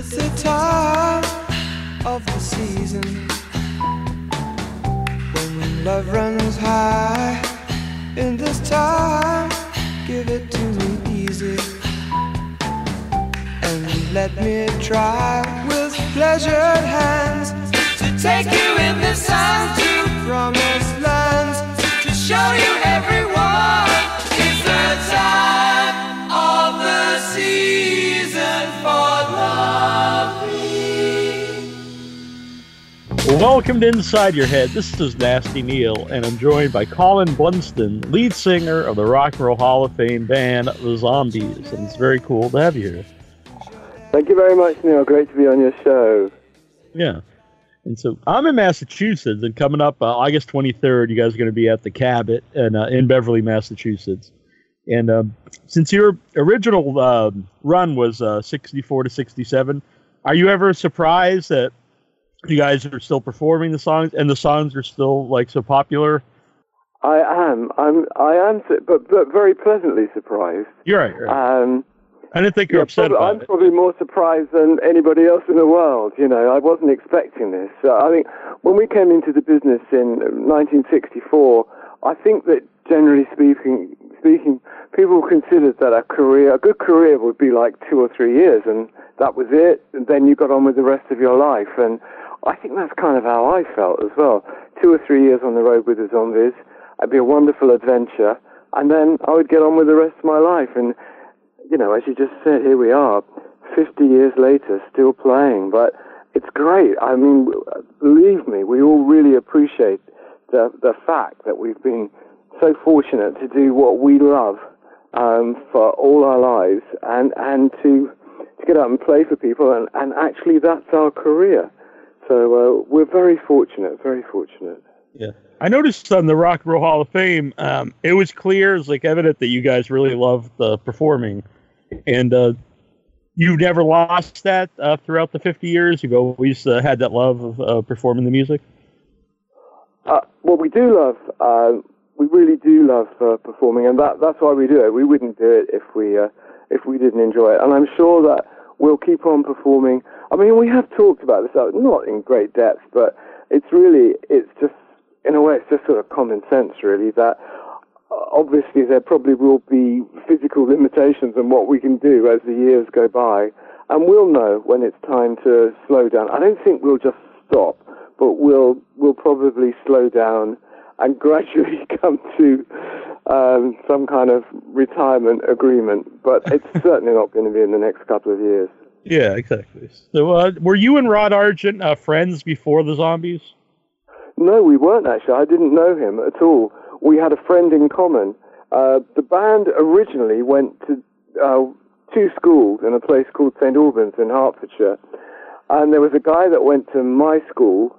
It's the time of the season when love runs high. In this time, give it to me easy and let me try with pleasured hands to take you in the sun to promised Welcome to Inside Your Head. This is Nasty Neil, and I'm joined by Colin Blunstone, lead singer of the Rock and Roll Hall of Fame band The Zombies, and it's very cool to have you here. Thank you very much, Neil. Great to be on your show. Yeah. And so I'm in Massachusetts, and coming up uh, August 23rd, you guys are going to be at the Cabot and uh, in Beverly, Massachusetts. And um, since your original uh, run was uh, 64 to 67, are you ever surprised that you guys are still performing the songs and the songs are still like so popular? I am. I'm. I am, but, but very pleasantly surprised. You're right. you're right. Um, I didn't think you were yeah, upset probably, I'm it. probably more surprised than anybody else in the world. You know, I wasn't expecting this. Uh, I think when we came into the business in 1964, I think that generally speaking, speaking, people considered that a career, a good career, would be like two or three years, and that was it. And then you got on with the rest of your life. And I think that's kind of how I felt as well. Two or three years on the road with the zombies, it'd be a wonderful adventure, and then I would get on with the rest of my life. And you know, as you just said, here we are, 50 years later, still playing. But it's great. I mean, believe me, we all really appreciate the the fact that we've been so fortunate to do what we love um, for all our lives, and and to to get out and play for people, and and actually that's our career. So uh, we're very fortunate, very fortunate. Yeah. I noticed on the Rock and Roll Hall of Fame, um, it was clear, it's like evident that you guys really love the performing, and uh, you've never lost that uh, throughout the 50 years. You've always uh, had that love of uh, performing the music. Uh, well, we do love, uh, we really do love uh, performing, and that, that's why we do it. We wouldn't do it if we uh, if we didn't enjoy it. And I'm sure that we'll keep on performing. I mean, we have talked about this, uh, not in great depth, but it's really, it's just, in a way, it's just sort of common sense, really, that uh, obviously there probably will be physical limitations on what we can do as the years go by, and we'll know when it's time to slow down. I don't think we'll just stop, but we'll we'll probably slow down and gradually come to um, some kind of retirement agreement. But it's certainly not going to be in the next couple of years. Yeah, exactly. So, uh, were you and Rod Argent uh, friends before the Zombies? No, we weren't actually. I didn't know him at all. We had a friend in common. Uh, the band originally went to uh, two schools in a place called St Albans in Hertfordshire, and there was a guy that went to my school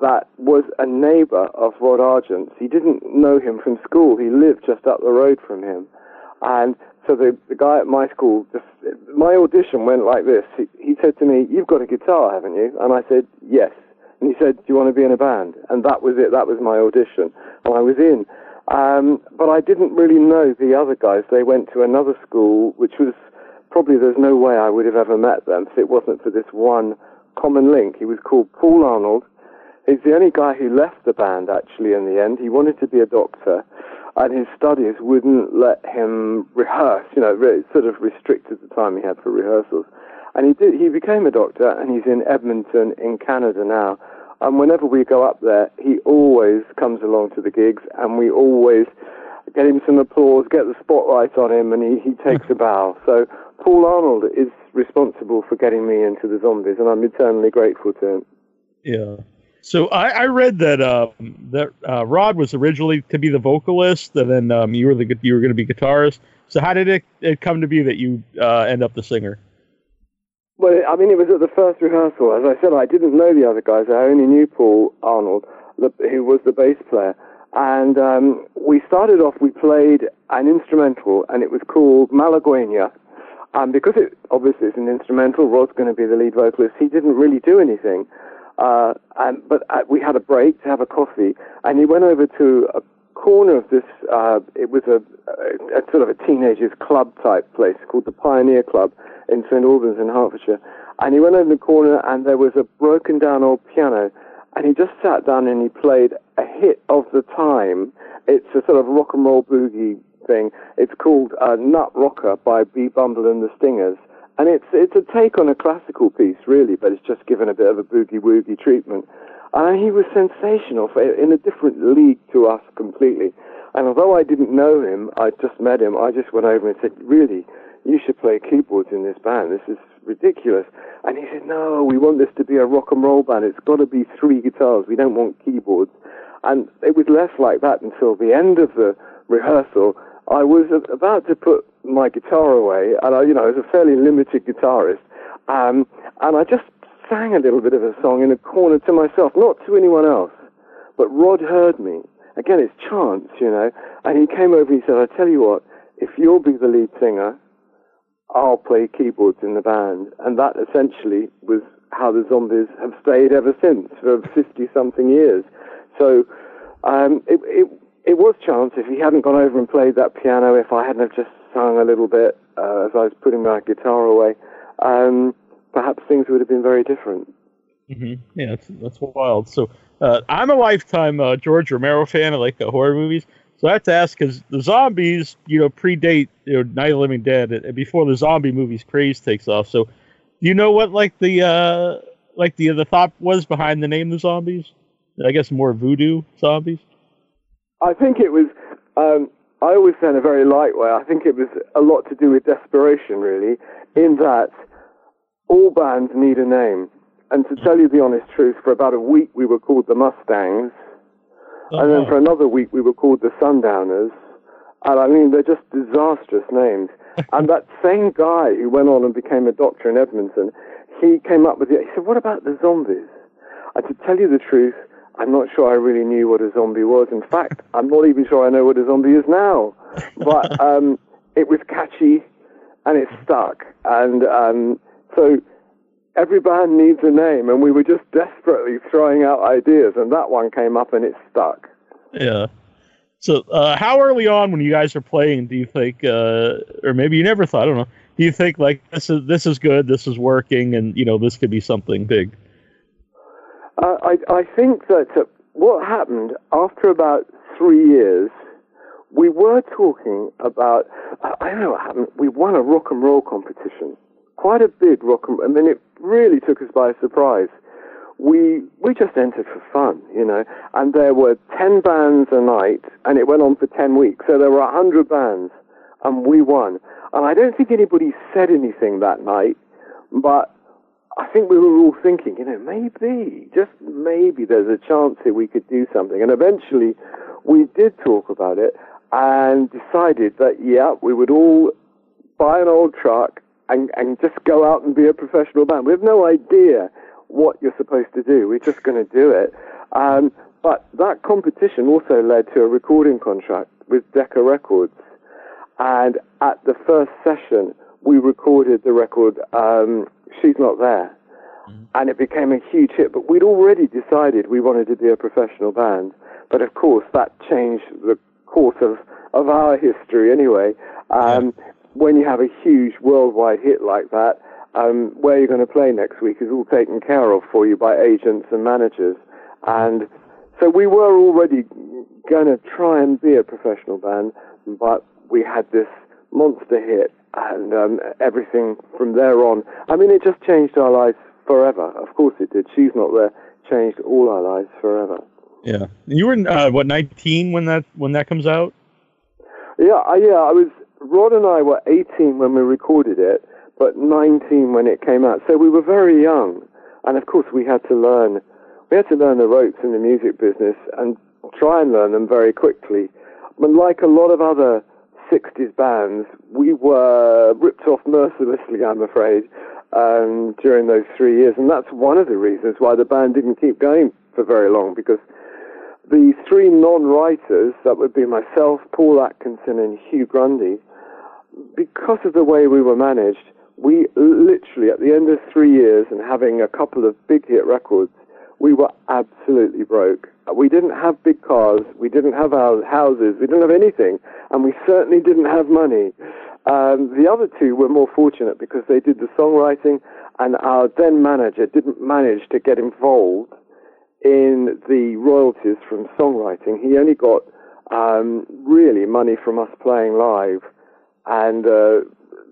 that was a neighbour of Rod Argent's. He didn't know him from school. He lived just up the road from him, and so the the guy at my school just my audition went like this. He, he said to me, "You've got a guitar, haven't you?" And I said, "Yes." And he said, "Do you want to be in a band?" And that was it. That was my audition, and I was in. Um, but I didn't really know the other guys. They went to another school, which was probably there's no way I would have ever met them if it wasn't for this one common link. He was called Paul Arnold. He's the only guy who left the band actually in the end. He wanted to be a doctor, and his studies wouldn't let him rehearse. You know, re- sort of restricted the time he had for rehearsals. And he did. He became a doctor, and he's in Edmonton in Canada now. And whenever we go up there, he always comes along to the gigs, and we always get him some applause, get the spotlight on him, and he, he takes a bow. So Paul Arnold is responsible for getting me into the zombies, and I'm eternally grateful to him. Yeah. So I, I read that um, that uh, Rod was originally to be the vocalist, and then um, you were the you were going to be guitarist. So how did it, it come to be that you uh, end up the singer? Well, I mean, it was at the first rehearsal. As I said, I didn't know the other guys. I only knew Paul Arnold, the, who was the bass player. And um, we started off, we played an instrumental, and it was called Malagueña. And because it obviously it's an instrumental, Rod's going to be the lead vocalist. He didn't really do anything. Uh, and, but uh, we had a break to have a coffee, and he went over to a corner of this. Uh, it was a, a, a sort of a teenagers club type place called the Pioneer Club in St Albans in Hertfordshire. And he went over the corner, and there was a broken down old piano, and he just sat down and he played a hit of the time. It's a sort of rock and roll boogie thing. It's called uh, Nut Rocker by B. Bumble and the Stingers. And it's, it's a take on a classical piece, really, but it's just given a bit of a boogie woogie treatment. And he was sensational for, in a different league to us completely. And although I didn't know him, I just met him, I just went over and said, really, you should play keyboards in this band. This is ridiculous. And he said, no, we want this to be a rock and roll band. It's got to be three guitars. We don't want keyboards. And it was less like that until the end of the rehearsal. I was about to put my guitar away, and I, you know, I was a fairly limited guitarist, um, and I just sang a little bit of a song in a corner to myself, not to anyone else. But Rod heard me. Again, it's chance, you know. And he came over and he said, I tell you what, if you'll be the lead singer, I'll play keyboards in the band. And that essentially was how the Zombies have stayed ever since for 50 something years. So um, it, it, it was chance if he hadn't gone over and played that piano, if I hadn't have just sung a little bit uh, as I was putting my guitar away. Um, perhaps things would have been very different. Mm-hmm. Yeah, that's, that's wild. So uh, I'm a lifetime uh, George Romero fan. I like the horror movies. So I have to ask because the zombies, you know, predate you know, Night of the Living Dead and before the zombie movies craze takes off. So, do you know what like the uh, like the the thought was behind the name the zombies? I guess more voodoo zombies. I think it was. Um, I always say in a very light way. I think it was a lot to do with desperation, really, in that all bands need a name. And to tell you the honest truth, for about a week we were called the Mustangs, oh, and then for another week we were called the Sundowners. And I mean, they're just disastrous names. and that same guy who went on and became a doctor in Edmonton, he came up with it. He said, "What about the zombies?" And to tell you the truth, I'm not sure I really knew what a zombie was. In fact, I'm not even sure I know what a zombie is now. But um, it was catchy, and it stuck. And um, so every band needs a name, and we were just desperately throwing out ideas, and that one came up and it stuck. Yeah. So, uh, how early on when you guys are playing do you think, uh, or maybe you never thought, I don't know, do you think like this is this is good, this is working, and you know this could be something big? I I think that uh, what happened after about three years, we were talking about. I don't know what happened. We won a rock and roll competition quite a big rock and roll, I mean, it really took us by surprise. We we just entered for fun, you know, and there were ten bands a night, and it went on for ten weeks. So there were a hundred bands, and we won. And I don't think anybody said anything that night, but I think we were all thinking, you know, maybe, just maybe, there's a chance here we could do something. And eventually, we did talk about it and decided that yeah, we would all buy an old truck and, and just go out and be a professional band. We have no idea what you're supposed to do. We're just going to do it. Um, but that competition also led to a recording contract with Decca Records. And at the first session, we recorded the record, um, She's Not There. Mm-hmm. And it became a huge hit. But we'd already decided we wanted to be a professional band. But of course, that changed the course of, of our history anyway. Um, yeah when you have a huge worldwide hit like that, um, where you're going to play next week is all taken care of for you by agents and managers. And so we were already going to try and be a professional band, but we had this monster hit and um, everything from there on. I mean, it just changed our lives forever. Of course it did. She's Not There changed all our lives forever. Yeah. You were, uh, what, 19 when that, when that comes out? Yeah, I, yeah, I was Rod and I were 18 when we recorded it, but 19 when it came out. So we were very young, and of course we had to learn. We had to learn the ropes in the music business and try and learn them very quickly. But like a lot of other 60s bands, we were ripped off mercilessly, I'm afraid, um, during those three years. And that's one of the reasons why the band didn't keep going for very long, because the three non-writers, that would be myself, Paul Atkinson, and Hugh Grundy, because of the way we were managed, we literally, at the end of three years and having a couple of big hit records, we were absolutely broke. We didn't have big cars, we didn't have our houses, we didn't have anything, and we certainly didn't have money. Um, the other two were more fortunate because they did the songwriting, and our then manager didn't manage to get involved in the royalties from songwriting. He only got um, really money from us playing live, and uh,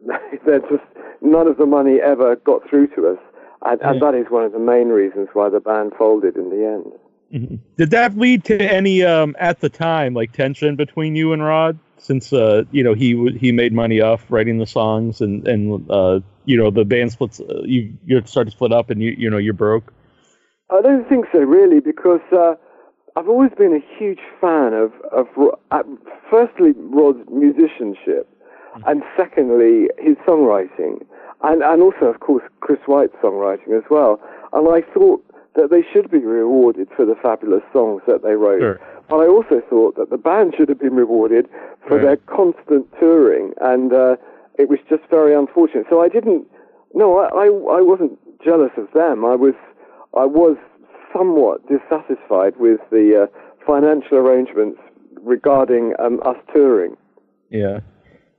just none of the money ever got through to us, and, and, that is one of the main reasons why the band folded in the end. Mm-hmm. Did that lead to any um, at the time like tension between you and Rod? Since uh, you know he he made money off writing the songs, and and uh, you know the band splits, uh, you you start to split up, and you you know you're broke. I don't think so, really, because uh, I've always been a huge fan of, of uh, firstly, Rod's musicianship, mm-hmm. and secondly, his songwriting, and, and also, of course, Chris White's songwriting as well. And I thought that they should be rewarded for the fabulous songs that they wrote. Sure. But I also thought that the band should have been rewarded for right. their constant touring, and uh, it was just very unfortunate. So I didn't. No, I, I, I wasn't jealous of them. I was I was somewhat dissatisfied with the uh, financial arrangements regarding um, us touring. Yeah.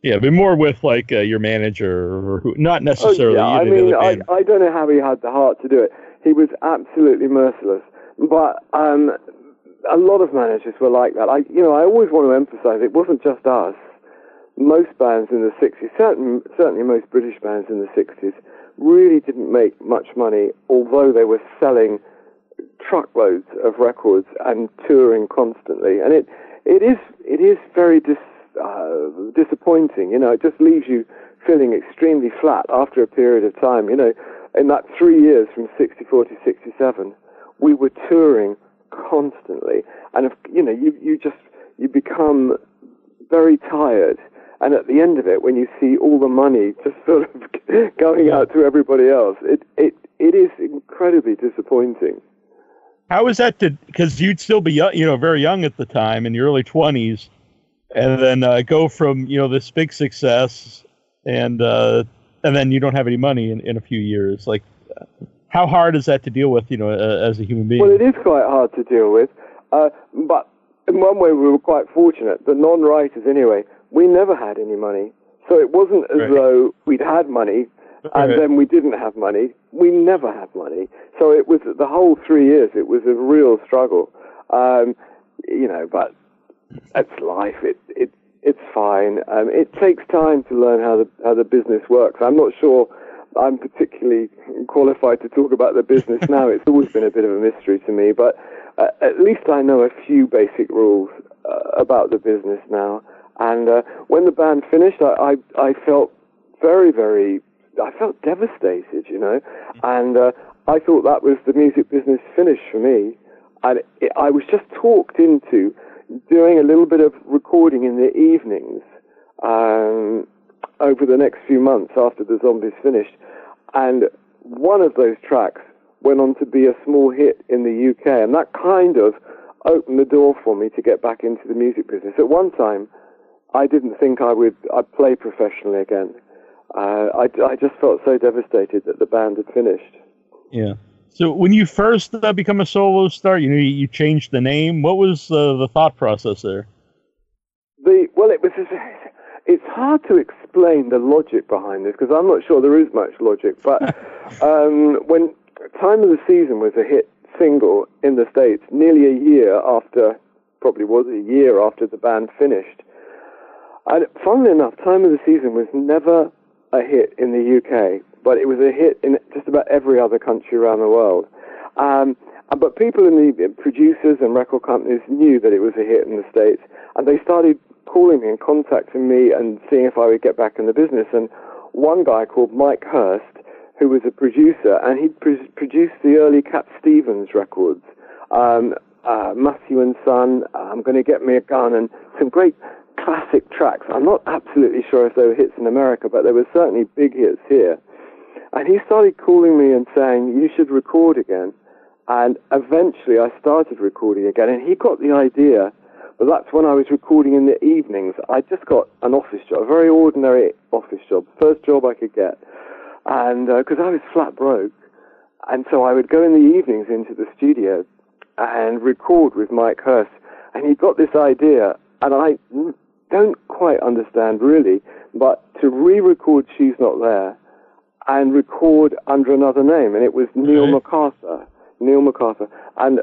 Yeah, but more with like uh, your manager or who, not necessarily. Oh, yeah. I mean, I, I don't know how he had the heart to do it. He was absolutely merciless. But um, a lot of managers were like that. I, you know, I always want to emphasize it wasn't just us. Most bands in the 60s, certain, certainly most British bands in the 60s, really didn't make much money, although they were selling truckloads of records and touring constantly. And it, it is, it is very dis, uh, disappointing. You know, it just leaves you feeling extremely flat after a period of time. You know, in that three years from 64 to 67, we were touring constantly. And, if, you know, you, you just, you become very tired and at the end of it, when you see all the money just sort of going out to everybody else, it, it, it is incredibly disappointing. How is that because you'd still be, you know, very young at the time in your early 20s, and then uh, go from, you know, this big success and, uh, and then you don't have any money in, in a few years. Like, how hard is that to deal with, you know, uh, as a human being? Well, it is quite hard to deal with. Uh, but in one way, we were quite fortunate. The non-writers, anyway, we never had any money. So it wasn't as right. though we'd had money and right. then we didn't have money. We never had money. So it was the whole three years. It was a real struggle, um, you know. But that's life. It it it's fine. Um, it takes time to learn how the how the business works. I'm not sure. I'm particularly qualified to talk about the business now. It's always been a bit of a mystery to me, but uh, at least I know a few basic rules uh, about the business now. And uh, when the band finished, I, I, I felt very, very, I felt devastated, you know. And uh, I thought that was the music business finished for me. And it, I was just talked into doing a little bit of recording in the evenings um, over the next few months after the Zombies finished. And one of those tracks went on to be a small hit in the UK. And that kind of opened the door for me to get back into the music business. At one time, I didn't think I would I'd play professionally again. Uh, I, I just felt so devastated that the band had finished. Yeah. So when you first uh, become a solo star, you know you, you changed the name. What was uh, the thought process there? The well, it was. It's hard to explain the logic behind this because I'm not sure there is much logic. But um, when "Time of the Season" was a hit single in the states, nearly a year after, probably was a year after the band finished, and funnily enough, Time of the Season was never a hit in the UK, but it was a hit in just about every other country around the world. Um, but people in the producers and record companies knew that it was a hit in the States, and they started calling me and contacting me and seeing if I would get back in the business. And one guy called Mike Hurst, who was a producer, and he'd produced the early Cat Stevens records, um, uh, Matthew and Son, I'm going to get me a gun, and some great classic tracks. I'm not absolutely sure if they were hits in America, but they were certainly big hits here. And he started calling me and saying, you should record again. And eventually I started recording again. And he got the idea, but that's when I was recording in the evenings. I just got an office job, a very ordinary office job, first job I could get. And because uh, I was flat broke. And so I would go in the evenings into the studio and record with Mike Hurst. And he got this idea, and I don't quite understand really, but to re-record She's Not There and record under another name, and it was Neil Right. MacArthur. Neil MacArthur. And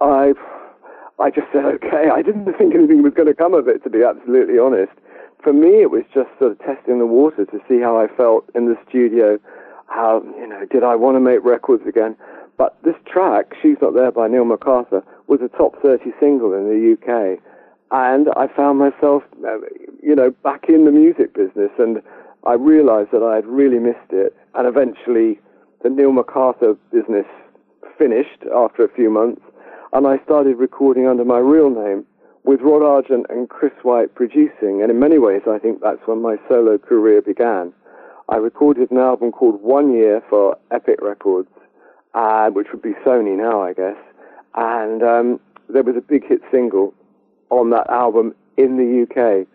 I, I just said, okay, I didn't think anything was going to come of it, to be absolutely honest. For me, it was just sort of testing the water to see how I felt in the studio. How, you know, did I want to make records again? But this track, She's Not There by Neil MacArthur, was a top 30 single in the UK. And I found myself, uh, you know, back in the music business. And I realized that I had really missed it. And eventually, the Neil MacArthur business finished after a few months. And I started recording under my real name with Rod Argent and Chris White producing. And in many ways, I think that's when my solo career began. I recorded an album called One Year for Epic Records, uh, which would be Sony now, I guess. And um, there was a big hit single on that album in the UK.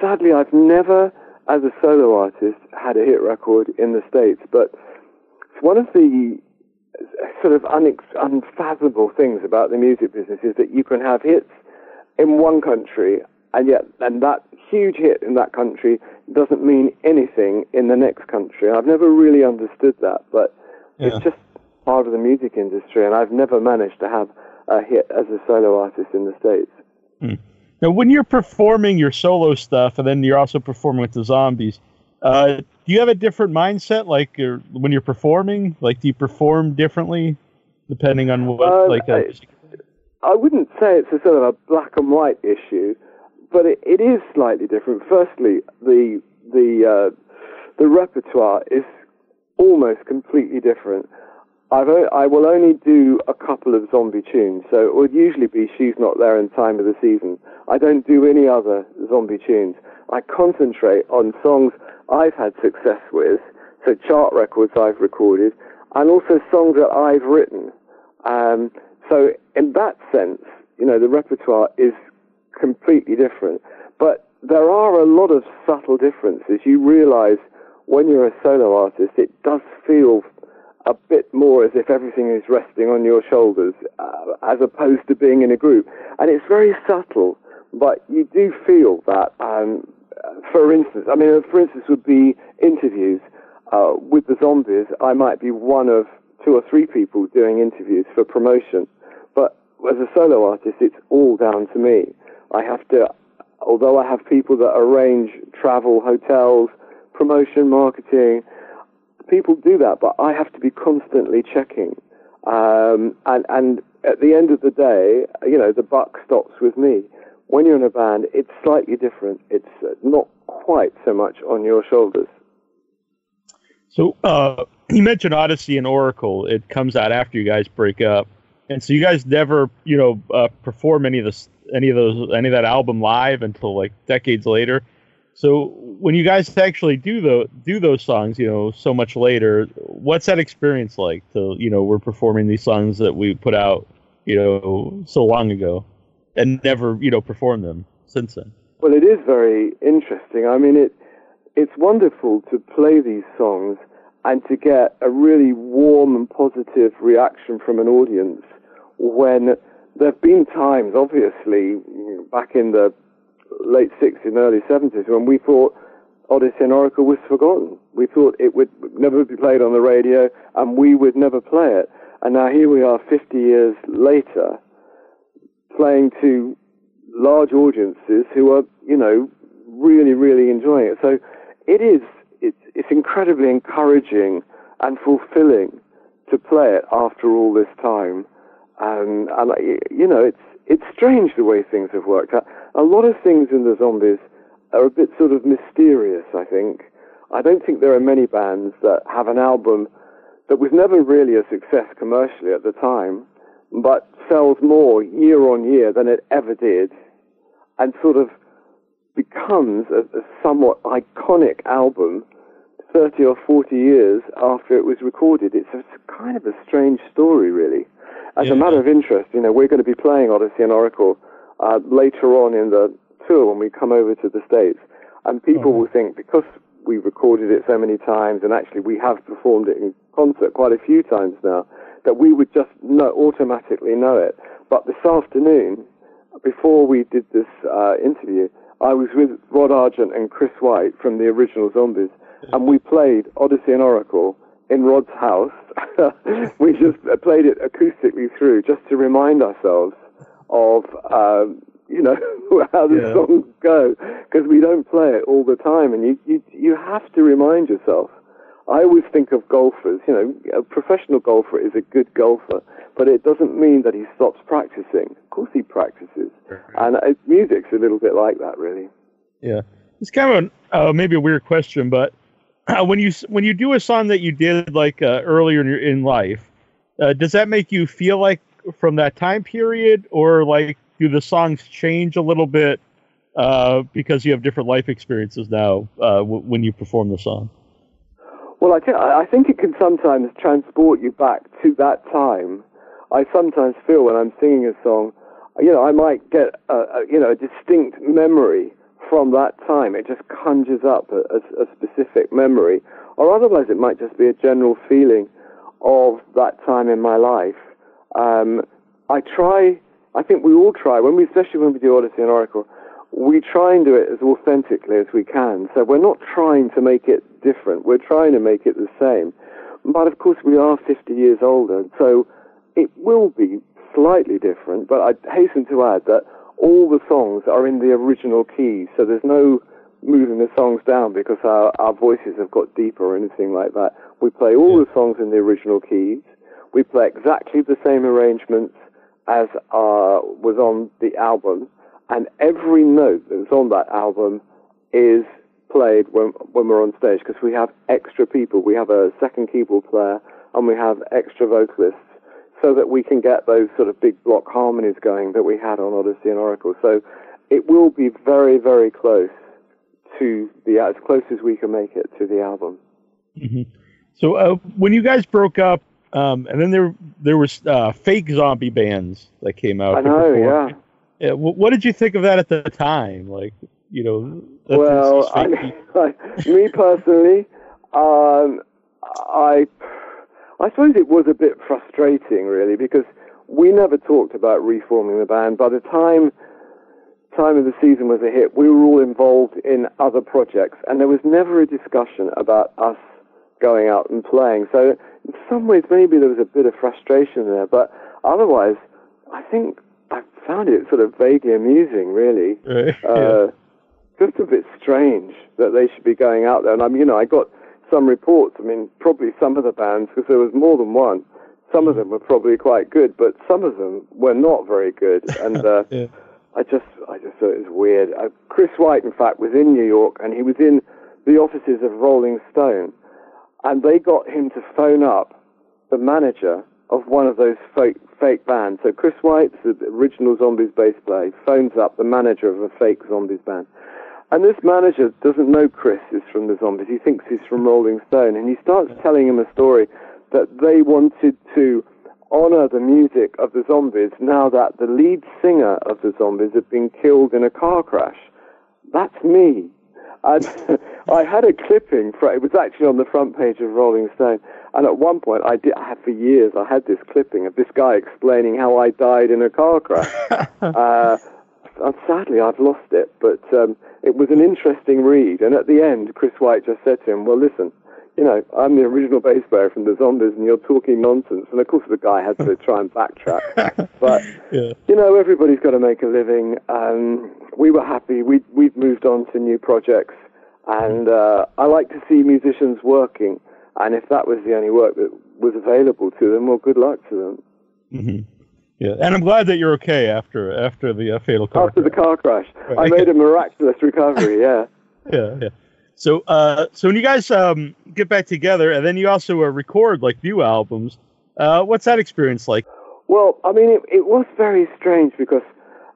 Sadly, I've never, as a solo artist, had a hit record in the States, but it's one of the sort of unex- unfathomable things about the music business is that you can have hits in one country and yet and that huge hit in that country doesn't mean anything in the next country. I've never really understood that, but Yeah. it's just part of the music industry and I've never managed to have a hit as a solo artist in the States. Hmm. Now, when you're performing your solo stuff, and then you're also performing with the zombies, uh, do you have a different mindset? Like uh, when you're performing, like do you perform differently depending on what? Uh, like, uh, I- I wouldn't say it's a sort of a black and white issue, but it, it is slightly different. Firstly, the the uh, the repertoire is almost completely different. I've o- I will only do a couple of zombie tunes, so it would usually be "She's Not There" in Time of the Season. I don't do any other zombie tunes. I concentrate on songs I've had success with, so chart records I've recorded, and also songs that I've written. Um, so in that sense, you know, the repertoire is completely different. But there are a lot of subtle differences. You realize when you're a solo artist, it does feel a bit more as if everything is resting on your shoulders, uh, as opposed to being in a group. And it's very subtle, but you do feel that. Um, for instance, I mean, for instance, would be interviews uh, with the zombies. I might be one of two or three people doing interviews for promotion, but as a solo artist, it's all down to me. I have to, although I have people that arrange travel, hotels, promotion, marketing, people do that, but I have to be constantly checking. Um, and, and at the end of the day, you know, the buck stops with me. When you're in a band, it's slightly different. It's uh, not quite so much on your shoulders. so uh, you mentioned Odessey and Oracle. It comes out after you guys break up, and so you guys never, you know, uh, perform any of this, any of those, any of that album live until like decades later. So when you guys actually do the do those songs, you know, so much later, what's that experience like? To you know, we're performing these songs that we put out, you know, so long ago, and never, you know, performed them since then. Well, it is very interesting. I mean, it it's wonderful to play these songs and to get a really warm and positive reaction from an audience when there have been times, obviously, back in the late 60s and early 70s when we thought Odessey and Oracle was forgotten. We thought it would never be played on the radio and we would never play it. And now here we are 50 years later playing to large audiences who are, you know, really, really enjoying it. So it is, it's, it's incredibly encouraging and fulfilling to play it after all this time. And, you know, it's, it's strange the way things have worked out. A lot of things in the Zombies are a bit sort of mysterious, I think. I don't think there are many bands that have an album that was never really a success commercially at the time, but sells more year on year than it ever did, and sort of becomes a, a somewhat iconic album 30 or 40 years after it was recorded. It's, a, it's kind of a strange story, really. As Yeah. a matter of interest, you know, we're going to be playing Odessey and Oracle uh, later on in the tour when we come over to the States, and people Oh. will think because we recorded it so many times, and actually we have performed it in concert quite a few times now, that we would just know, automatically know it. But this afternoon, before we did this uh, interview, I was with Rod Argent and Chris White from the original Zombies, and we played Odessey and Oracle in Rod's house. we just played it acoustically through just to remind ourselves of, um, you know, how the Yeah. songs go, because we don't play it all the time, and you, you, you have to remind yourself. I always think of golfers, you know, a professional golfer is a good golfer, but it doesn't mean that he stops practicing. Of course he practices. And uh, music's a little bit like that, really. Yeah, it's kind of an, uh, maybe a weird question, but uh, when you when you do a song that you did like uh, earlier in your in life, uh, does that make you feel like from that time period, or like do the songs change a little bit uh, because you have different life experiences now uh, w- when you perform the song? Well, I, think it can sometimes transport you back to that time. I sometimes feel when I'm singing a song, you know, I might get a, a you know a distinct memory from that time. It just conjures up a, a, a specific memory, or otherwise it might just be a general feeling of that time in my life. Um, I try. I think we all try when we, especially when we do Odessey and Oracle, we try and do it as authentically as we can. So we're not trying to make it different. We're trying to make it the same. But of course, we are 50 years older, so it will be slightly different. But I hasten to add that all the songs are in the original key, so there's no moving the songs down because our, our voices have got deeper or anything like that. We play all the songs in the original keys. We play exactly the same arrangements as uh, was on the album, and every note that was on that album is played when when we're on stage because we have extra people. We have a second keyboard player and we have extra vocalists so that we can get those sort of big block harmonies going that we had on Odessey and Oracle. So it will be very very close to the as close as we can make it to the album. So uh, when you guys broke up, um, and then there there was uh, fake zombie bands that came out. I know, yeah. Yeah, wh- what did you think of that at the time? Like, you know, Well, I mean, me personally, um, I, I suppose it was a bit frustrating, really, because we never talked about reforming the band. By the time time of the season was a hit, we were all involved in other projects, and there was never a discussion about us going out and playing. So, in some ways, maybe there was a bit of frustration there, but otherwise, I think I found it sort of vaguely amusing, really right? yeah. uh, just a bit strange that they should be going out there. And I mean, you know, I got some reports. I mean, probably some of the bands, because there was more than one. Some of them were probably quite good, but some of them were not very good. And uh, Yeah. I just, I just thought it was weird. Uh, Chris White, in fact, was in New York, and he was in the offices of Rolling Stone, and they got him to phone up the manager of one of those fake fake bands. So Chris White, the original Zombies bass player, phones up the manager of a fake Zombies band. And this manager doesn't know Chris is from the Zombies. He thinks he's from Rolling Stone. And he starts telling him a story that they wanted to honor the music of the Zombies now that the lead singer of the Zombies had been killed in a car crash. That's me. And I had a clipping, for, it was actually on the front page of Rolling Stone. And at one point, I did, I had for years, I had this clipping of this guy explaining how I died in a car crash. uh, and sadly, I've lost it, but um, it was an interesting read. And at the end, Chris White just said to him, "Well, listen, you know, I'm the original bass player from the Zombies, and you're talking nonsense." And of course, the guy had to try and backtrack. but yeah. you know, everybody's got to make a living. Um, we were happy. We we've moved on to new projects, and uh, I like to see musicians working. And if that was the only work that was available to them, well, good luck to them. hmm Yeah, and I'm glad that you're okay after after the uh, fatal car. After the crash. car crash, I made a miraculous recovery. Yeah. Yeah, yeah. So, uh, so when you guys um get back together, and then you also uh, record like new albums, uh, what's that experience like? Well, I mean, it, it was very strange because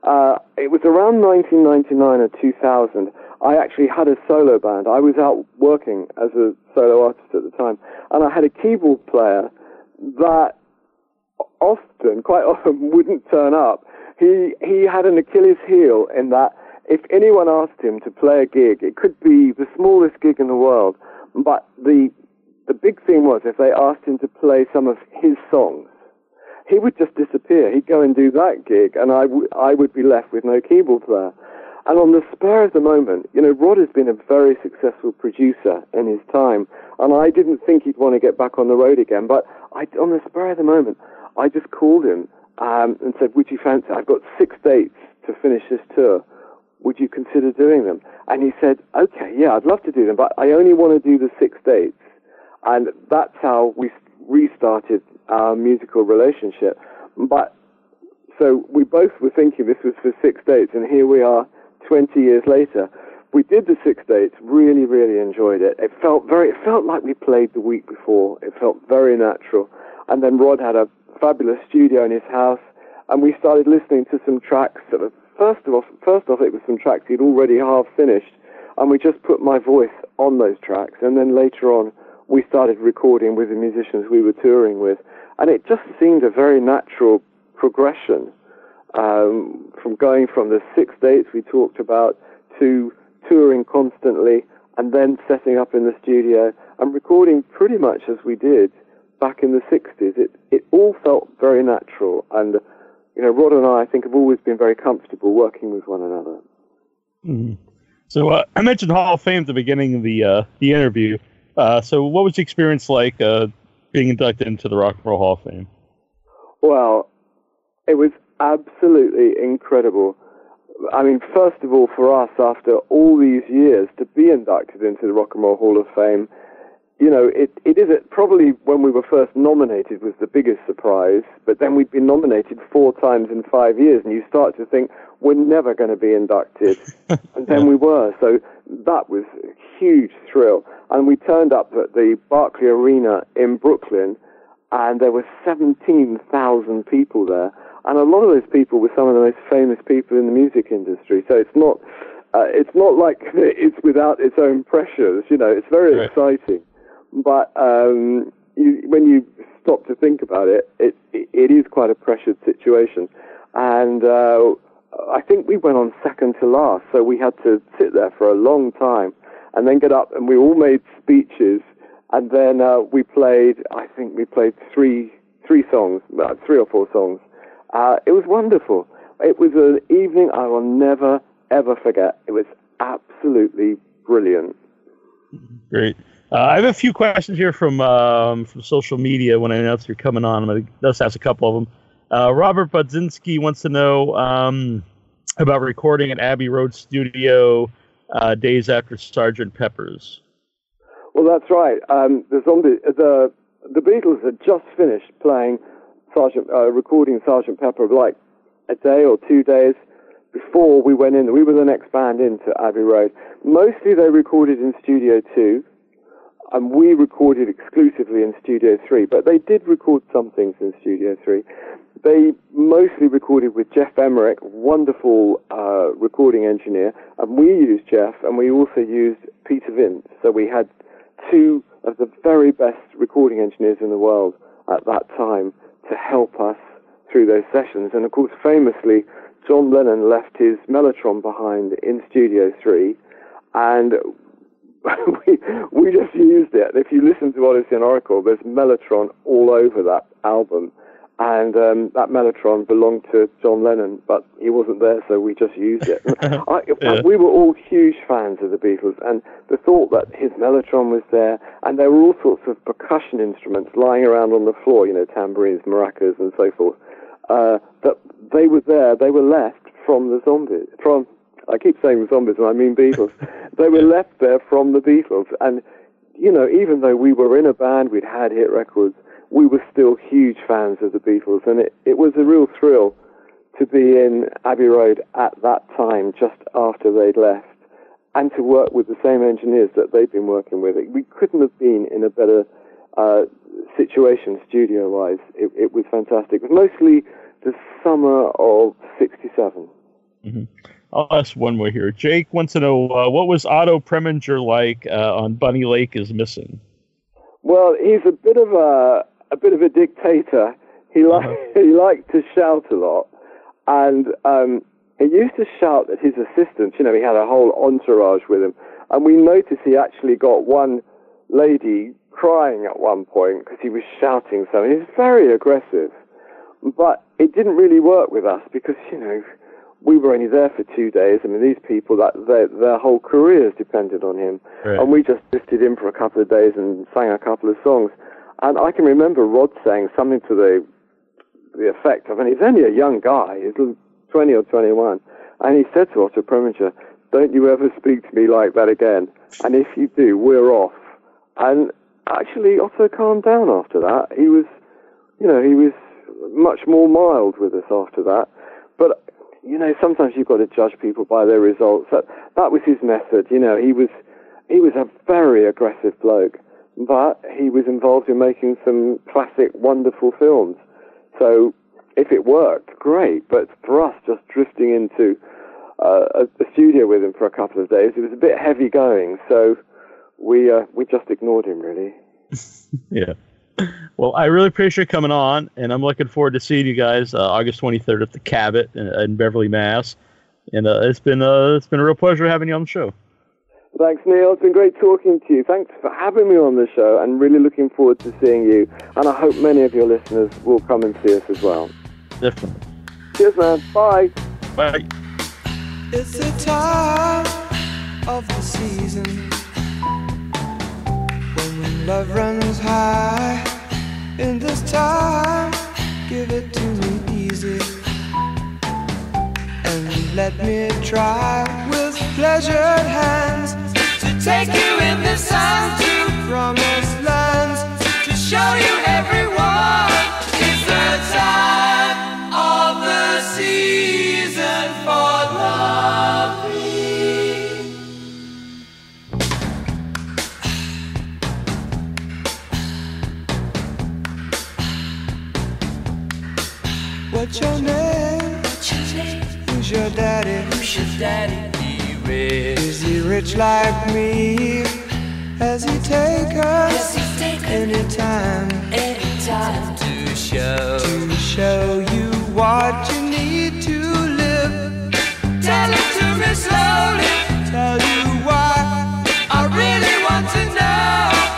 uh, it was around 1999 or 2000. I actually had a solo band. I was out working as a solo artist at the time, and I had a keyboard player that often, quite often, wouldn't turn up. He he had an Achilles heel in that if anyone asked him to play a gig, it could be the smallest gig in the world, but the the big thing was if they asked him to play some of his songs, he would just disappear. He'd go and do that gig, and I, w- I would be left with no keyboard player. And on the spur of the moment, you know, Rod has been a very successful producer in his time, and I didn't think he'd want to get back on the road again. But I, on the spur of the moment, I just called him um, and said, "Would you fancy? I've got six dates to finish this tour. Would you consider doing them?" And he said, "Okay, yeah, I'd love to do them, but I only want to do the six dates." And that's how we restarted our musical relationship. But so we both were thinking this was for six dates, and here we are 20 years later. We did the six dates, really, really enjoyed it. It felt very, it felt like we played the week before. It felt very natural. And then Rod had a fabulous studio in his house, and we started listening to some tracks. That were, first of all, first off, it was some tracks he'd already half finished, and we just put my voice on those tracks. And then later on, we started recording with the musicians we were touring with, and it just seemed a very natural progression um, from going from the six dates we talked about to touring constantly and then setting up in the studio and recording pretty much as we did back in the 60s. It, it all felt very natural. And, you know, Rod and I, I think, have always been very comfortable working with one another. Mm-hmm. So uh, I mentioned Hall of Fame at the beginning of the, uh, the interview. Uh, so what was the experience like uh, being inducted into the Rock and Roll Hall of Fame? Well, it was absolutely incredible. I mean, first of all, for us, after all these years, to be inducted into the Rock and Roll Hall of Fame, you know, it, it is probably when we were first nominated was the biggest surprise, but then we'd been nominated four times in five years, and you start to think, we're never going to be inducted. and then yeah. we were. So that was a huge thrill. And we turned up at the Barclay Arena in Brooklyn, and there were 17,000 people there and a lot of those people were some of the most famous people in the music industry. So it's not uh, it's not like it's without its own pressures. You know, it's very right. exciting, but um, you, when you stop to think about it, it it is quite a pressured situation, and. Uh, I think we went on second to last, so we had to sit there for a long time and then get up and we all made speeches and then uh, we played, I think we played three, three songs, uh, three or four songs uh, it was wonderful. It was an evening I will never, ever forget. It was absolutely brilliant. Great. Uh, I have a few questions here from um, from social media when I announced you're coming on. I'm going to just ask a couple of them. Uh, Robert Budzinski wants to know um, about recording at Abbey Road Studio uh, days after Sergeant Pepper's. Well, that's right. Um, the zombie, the the Beatles had just finished playing Sergeant uh, recording Sergeant Pepper like a day or two days before we went in. We were the next band into Abbey Road. Mostly they recorded in Studio Two, and we recorded exclusively in Studio Three. But they did record some things in Studio Three. They mostly recorded with Geoff Emerick, wonderful uh, recording engineer, and we used Geoff, and we also used Peter Vince. So we had two of the very best recording engineers in the world at that time to help us through those sessions. And of course, famously, John Lennon left his Mellotron behind in Studio 3, and we, we just used it. If you listen to Odessey and Oracle, there's Mellotron all over that album. And um, that Mellotron belonged to John Lennon, but he wasn't there, so we just used it. I, yeah. We were all huge fans of the Beatles, and the thought that his Mellotron was there, and there were all sorts of percussion instruments lying around on the floor, you know, tambourines, maracas, and so forth, uh, that they were there, they were left from the zombies, from, I keep saying the zombies, and I mean Beatles. they were left there from the Beatles, and, you know, even though we were in a band, we'd had hit records, we were still huge fans of the Beatles, and it, it was a real thrill to be in Abbey Road at that time, just after they'd left, and to work with the same engineers that they'd been working with. We couldn't have been in a better uh, situation studio-wise. It, it, was fantastic. It was mostly the summer of '67. Mm-hmm. I'll ask one more here. Jake wants to know uh, what was Otto Preminger like uh, on Bunny Lake is Missing. Well, he's a bit of a a bit of a dictator. He liked uh-huh. he liked to shout a lot, and um, he used to shout at his assistants. You know, he had a whole entourage with him, and we noticed he actually got one lady crying at one point because he was shouting so. He was very aggressive, but it didn't really work with us because you know we were only there for two days. I mean, these people that their, their whole careers depended on him, Right. and we just drifted in for a couple of days and sang a couple of songs. And I can remember Rod saying something to the the effect of, and he's only a young guy, he's 20 or 21, and he said to Otto Preminger, "Don't you ever speak to me like that again, and if you do, we're off." And actually, Otto calmed down after that. He was, you know, he was much more mild with us after that. You know, sometimes you've got to judge people by their results. That that was his method. You know, he was he was a very aggressive bloke, but he was involved in making some classic, wonderful films. So if it worked, great. But for us, just drifting into uh, a, a studio with him for a couple of days, it was a bit heavy going. So we uh, we just ignored him really. Yeah. Well, I really appreciate you coming on, and I'm looking forward to seeing you guys uh, August 23rd at the Cabot in, in Beverly, Mass. And uh, it's been uh, it's been a real pleasure having you on the show. Thanks, Neil. It's been great talking to you. Thanks for having me on the show, and really looking forward to seeing you. And I hope many of your listeners will come and see us as well. Definitely. Cheers, man. Bye. Bye. It's the time of the season when love runs high. In this time, give it to me easy and let me try with pleasured hands to take you in the sun to promised lands to show you everyone. Daddy? Who's your daddy? He rich. Is he rich like me? Has he take us anytime? Anytime to show to show you what you need to live. Tell it to me slowly. Tell you why I really want to know.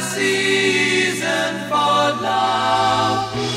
season for love.